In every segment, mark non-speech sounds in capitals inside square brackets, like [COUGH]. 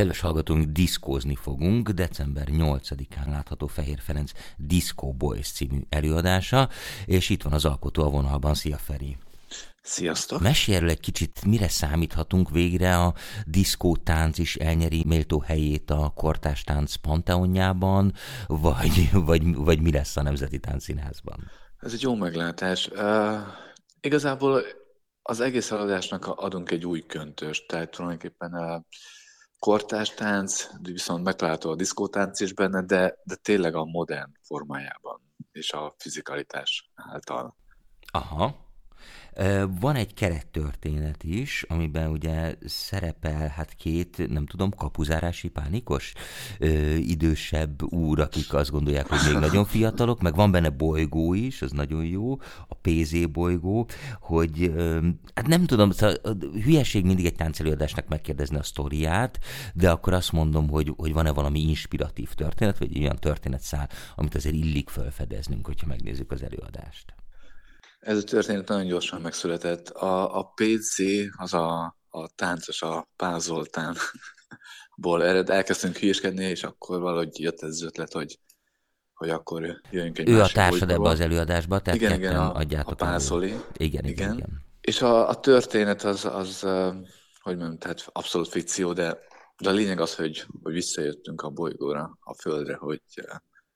Kedves hallgatónk, diszkózni fogunk. December 8-án látható Fehér Ferenc Disco Boys című előadása, és itt van az alkotó a vonalban. Szia Feri! Sziasztok! Mesélj egy kicsit, mire számíthatunk végre a diszkótánc is elnyeri méltó helyét a kortás tánc panteonjában, vagy, vagy, vagy mi lesz a Nemzeti Táncszínházban? Ez egy jó meglátás. Uh, igazából az egész előadásnak adunk egy új köntöst, tehát tulajdonképpen a kortás tánc, viszont megtalálható a diszkótánc is benne, de, de tényleg a modern formájában és a fizikalitás által. Aha. Van egy kerettörténet is, amiben ugye szerepel hát két, nem tudom, kapuzárási pánikos idősebb úr, akik azt gondolják, hogy még nagyon fiatalok, meg van benne bolygó is, az nagyon jó, a PZ bolygó, hogy hát nem tudom, szóval hülyeség mindig egy táncelőadásnak megkérdezni a sztoriát, de akkor azt mondom, hogy, hogy van-e valami inspiratív történet, vagy olyan történetszál, amit azért illik felfedeznünk, hogyha megnézzük az előadást. Ez a történet nagyon gyorsan megszületett. A, a PC az a, a táncos, a Pázoltán ból ered, elkezdtünk hülyeskedni, és akkor valahogy jött ez az ötlet, hogy, hogy akkor jöjjünk egy Ő a társad ebbe az előadásba, tehát igen, igen, a, adjátok a Pázoli. Igen, igen, igen, igen. És a, a történet az, az, hogy mondjam, tehát abszolút fikció, de, de a lényeg az, hogy, hogy visszajöttünk a bolygóra, a Földre, hogy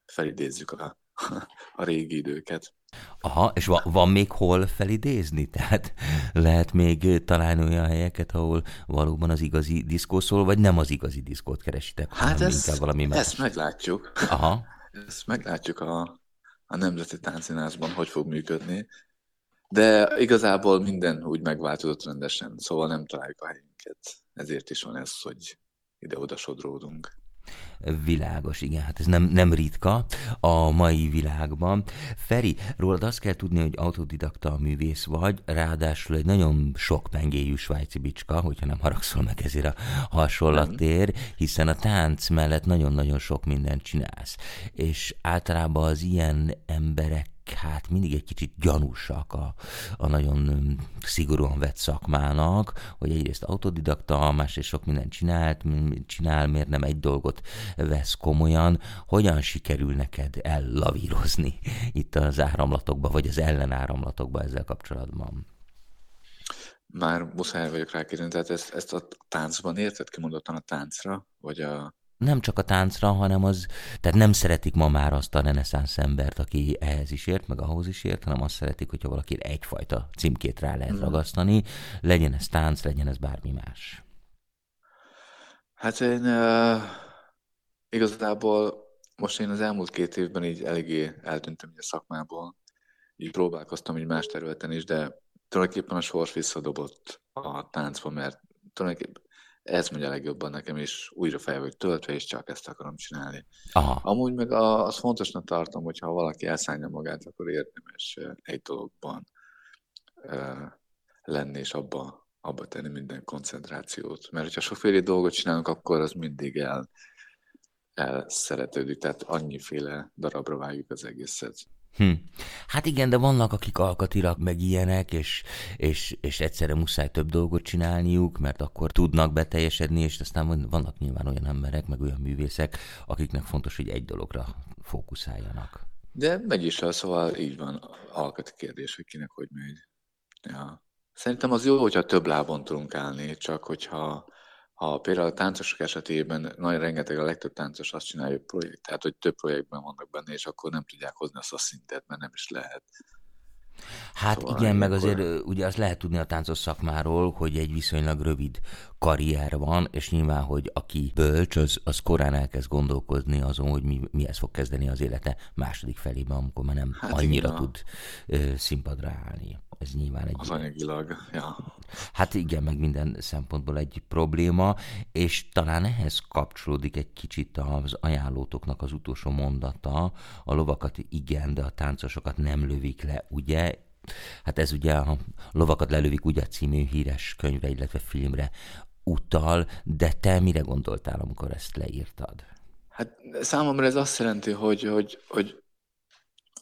felidézzük a, [LAUGHS] a régi időket. Aha, és va- van még hol felidézni? [LAUGHS] Tehát lehet még találni olyan helyeket, ahol valóban az igazi diszkó szól, vagy nem az igazi diszkót keresitek? Hát ezt, valami más. ezt meglátjuk. Aha. [LAUGHS] Ezt meglátjuk a, a Nemzeti Táncszínházban, hogy fog működni. De igazából minden úgy megváltozott rendesen, szóval nem találjuk a helyünket. Ezért is van ez, hogy ide-oda sodródunk. Világos, igen, hát ez nem, nem ritka a mai világban. Feri, rólad azt kell tudni, hogy autodidakta művész vagy, ráadásul egy nagyon sok pengéjű svájci bicska, hogyha nem haragszol meg ezért a hasonlatér, hiszen a tánc mellett nagyon-nagyon sok mindent csinálsz. És általában az ilyen emberek hát mindig egy kicsit gyanúsak a, a nagyon szigorúan vett szakmának, hogy egyrészt autodidakta, másrészt sok mindent csinált, csinál, miért nem egy dolgot vesz komolyan. Hogyan sikerül neked ellavírozni [LAUGHS] itt az áramlatokba, vagy az ellenáramlatokba ezzel kapcsolatban? Már muszáj vagyok rá kérni, tehát ezt, ezt a táncban érted kimondottan a táncra, vagy a, nem csak a táncra, hanem az, tehát nem szeretik ma már azt a reneszánsz embert, aki ehhez is ért, meg ahhoz is ért, hanem azt szeretik, hogyha valaki egyfajta címkét rá lehet mm. ragasztani, legyen ez tánc, legyen ez bármi más. Hát én uh, igazából most én az elmúlt két évben így eléggé eltűntem a szakmából, így próbálkoztam így más területen is, de tulajdonképpen a sors visszadobott a táncba, mert tulajdonképpen ez mondja legjobban nekem, és újra fel vagyok töltve, és csak ezt akarom csinálni. Aha. Amúgy meg a, az fontosnak tartom, hogyha valaki elszállja magát, akkor érdemes egy dologban lenni, és abba, abba tenni minden koncentrációt. Mert hogyha sokféle dolgot csinálunk, akkor az mindig el, elszeretődik, tehát annyiféle darabra vágjuk az egészet. Hm. Hát igen, de vannak, akik alkatilag meg ilyenek, és, és, és egyszerre muszáj több dolgot csinálniuk, mert akkor tudnak beteljesedni, és aztán vannak nyilván olyan emberek, meg olyan művészek, akiknek fontos, hogy egy dologra fókuszáljanak. De meg is az, szóval így van alkati kérdés, hogy kinek hogy megy. Ja. Szerintem az jó, hogyha több lábon tudunk állni, csak hogyha ha például a táncosok esetében nagyon rengeteg, a legtöbb táncos azt csinálja, hogy projekt, tehát hogy több projektben vannak benne, és akkor nem tudják hozni azt a szintet, mert nem is lehet. Hát szóval igen, meg azért akkor... ugye azt lehet tudni a táncos szakmáról, hogy egy viszonylag rövid karrier van, és nyilván, hogy aki bölcs, az, az korán elkezd gondolkozni azon, hogy mi, mihez fog kezdeni az élete második felében, amikor már nem hát annyira igen, tud ö, színpadra állni. Ez nyilván egy... Az anyagilag, ja. Hát igen, meg minden szempontból egy probléma, és talán ehhez kapcsolódik egy kicsit az ajánlótoknak az utolsó mondata, a lovakat igen, de a táncosokat nem lövik le, ugye? Hát ez ugye a lovakat lelövik ugye című híres könyvre, illetve filmre utal, de te mire gondoltál, amikor ezt leírtad? Hát számomra ez azt jelenti, hogy, hogy, hogy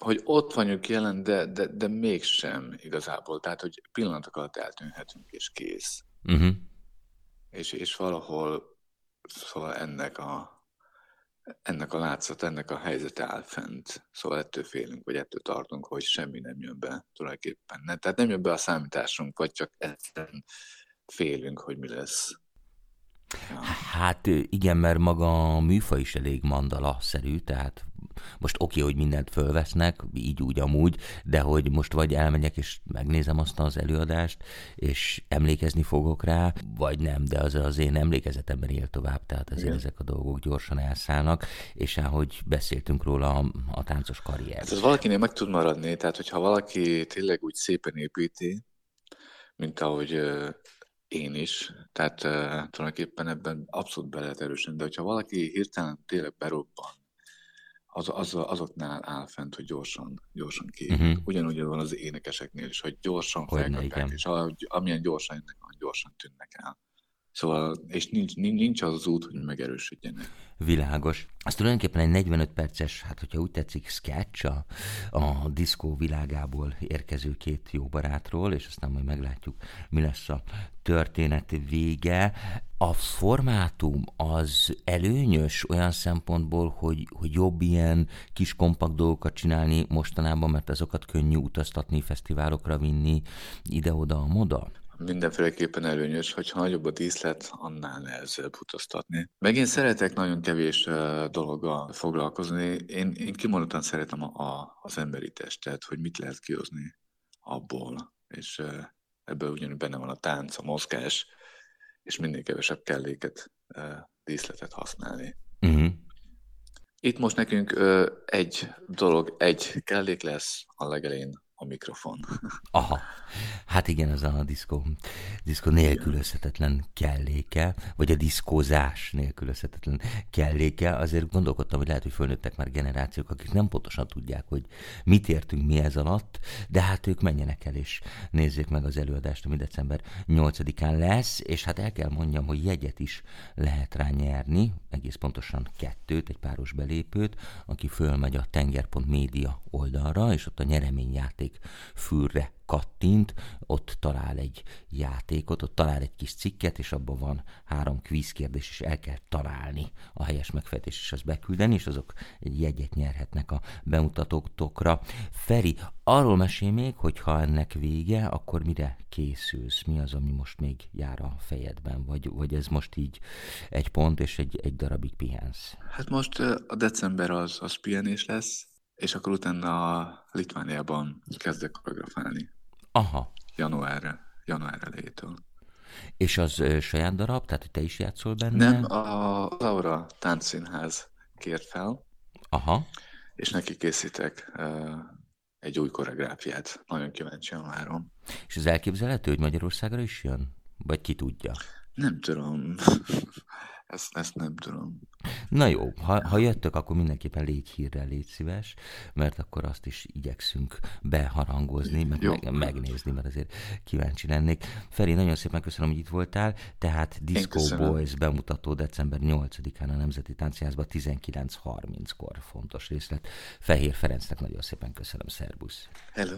hogy ott vagyunk jelen, de, de, de mégsem igazából. Tehát, hogy pillanatok alatt eltűnhetünk, és kész. Uh-huh. És, és valahol szóval ennek a ennek a látszat, ennek a helyzete áll fent. Szóval ettől félünk, vagy ettől tartunk, hogy semmi nem jön be tulajdonképpen. Ne, tehát nem jön be a számításunk, vagy csak egyszerűen félünk, hogy mi lesz. Hát igen, mert maga a műfa is elég mandala-szerű, tehát most oké, okay, hogy mindent fölvesznek, így úgy amúgy, de hogy most vagy elmegyek és megnézem azt az előadást, és emlékezni fogok rá, vagy nem, de az az én emlékezetemben él tovább, tehát azért Igen. ezek a dolgok gyorsan elszállnak, és ahogy beszéltünk róla, a, a táncos karrier. Hát ez valakinél meg tud maradni, tehát hogyha valaki tényleg úgy szépen építi, mint ahogy én is, tehát uh, tulajdonképpen ebben abszolút be lehet erősödni, de hogyha valaki hirtelen tényleg berobban, az, az, azoknál áll fent, hogy gyorsan, gyorsan ki. Uh-huh. Ugyanúgy van az énekeseknél is, hogy gyorsan felkapják, és ahogy, amilyen gyorsan jönnek, gyorsan tűnnek el. Szóval, és nincs, nincs az az út, hogy megerősödjenek. Világos. Az tulajdonképpen egy 45 perces, hát hogyha úgy tetszik, sketch a, a diszkó világából érkező két jó barátról, és aztán majd meglátjuk, mi lesz a történet vége. A formátum az előnyös olyan szempontból, hogy, hogy jobb ilyen kis kompakt dolgokat csinálni mostanában, mert azokat könnyű utaztatni, fesztiválokra vinni ide-oda-moda? Mindenféleképpen előnyös, hogyha nagyobb a díszlet, annál nehezebb utaztatni. Meg én szeretek nagyon kevés dologgal foglalkozni. Én, én kimondottan szeretem a, a, az emberi testet, hogy mit lehet kihozni abból, és ebből ugyanúgy benne van a tánc, a mozgás, és minél kevesebb kelléket, díszletet használni. Uh-huh. Itt most nekünk egy dolog, egy kellék lesz a legelén a mikrofon. [LAUGHS] Aha, hát igen, az a diszkó, diszkó nélkülözhetetlen kelléke, vagy a diszkózás nélkülözhetetlen kelléke. Azért gondolkodtam, hogy lehet, hogy fölnőttek már generációk, akik nem pontosan tudják, hogy mit értünk mi ez alatt, de hát ők menjenek el és nézzék meg az előadást, ami december 8-án lesz, és hát el kell mondjam, hogy jegyet is lehet rá nyerni, egész pontosan kettőt, egy páros belépőt, aki fölmegy a tenger.media oldalra, és ott a nyereményjáték játék fűrre kattint, ott talál egy játékot, ott talál egy kis cikket, és abban van három kvízkérdés, és el kell találni a helyes megfejtés, és azt beküldeni, és azok egy jegyet nyerhetnek a bemutatóktokra. Feri, arról mesél még, hogy ha ennek vége, akkor mire készülsz? Mi az, ami most még jár a fejedben? Vagy, vagy ez most így egy pont, és egy, egy darabig pihensz? Hát most a december az, az pihenés lesz, és akkor utána a Litvániában kezdek koreografálni. Aha. Januárra, január elejétől. És az saját darab? Tehát, te is játszol benne? Nem, a Laura Táncszínház kért fel. Aha. És neki készítek egy új koreográfiát. Nagyon kíváncsian várom. És az elképzelhető, hogy Magyarországra is jön? Vagy ki tudja? Nem tudom. [LAUGHS] Ezt, ezt nem tudom. Na jó, ha, ha jöttök, akkor mindenképpen légy hírrel, légy szíves, mert akkor azt is igyekszünk beharangozni, meg, meg, megnézni, mert azért kíváncsi lennék. Feri, nagyon szépen köszönöm, hogy itt voltál, tehát Disco Boys bemutató december 8-án a Nemzeti Tánciázban 19.30-kor fontos részlet. Fehér Ferencnek nagyon szépen köszönöm, szervusz! Hello!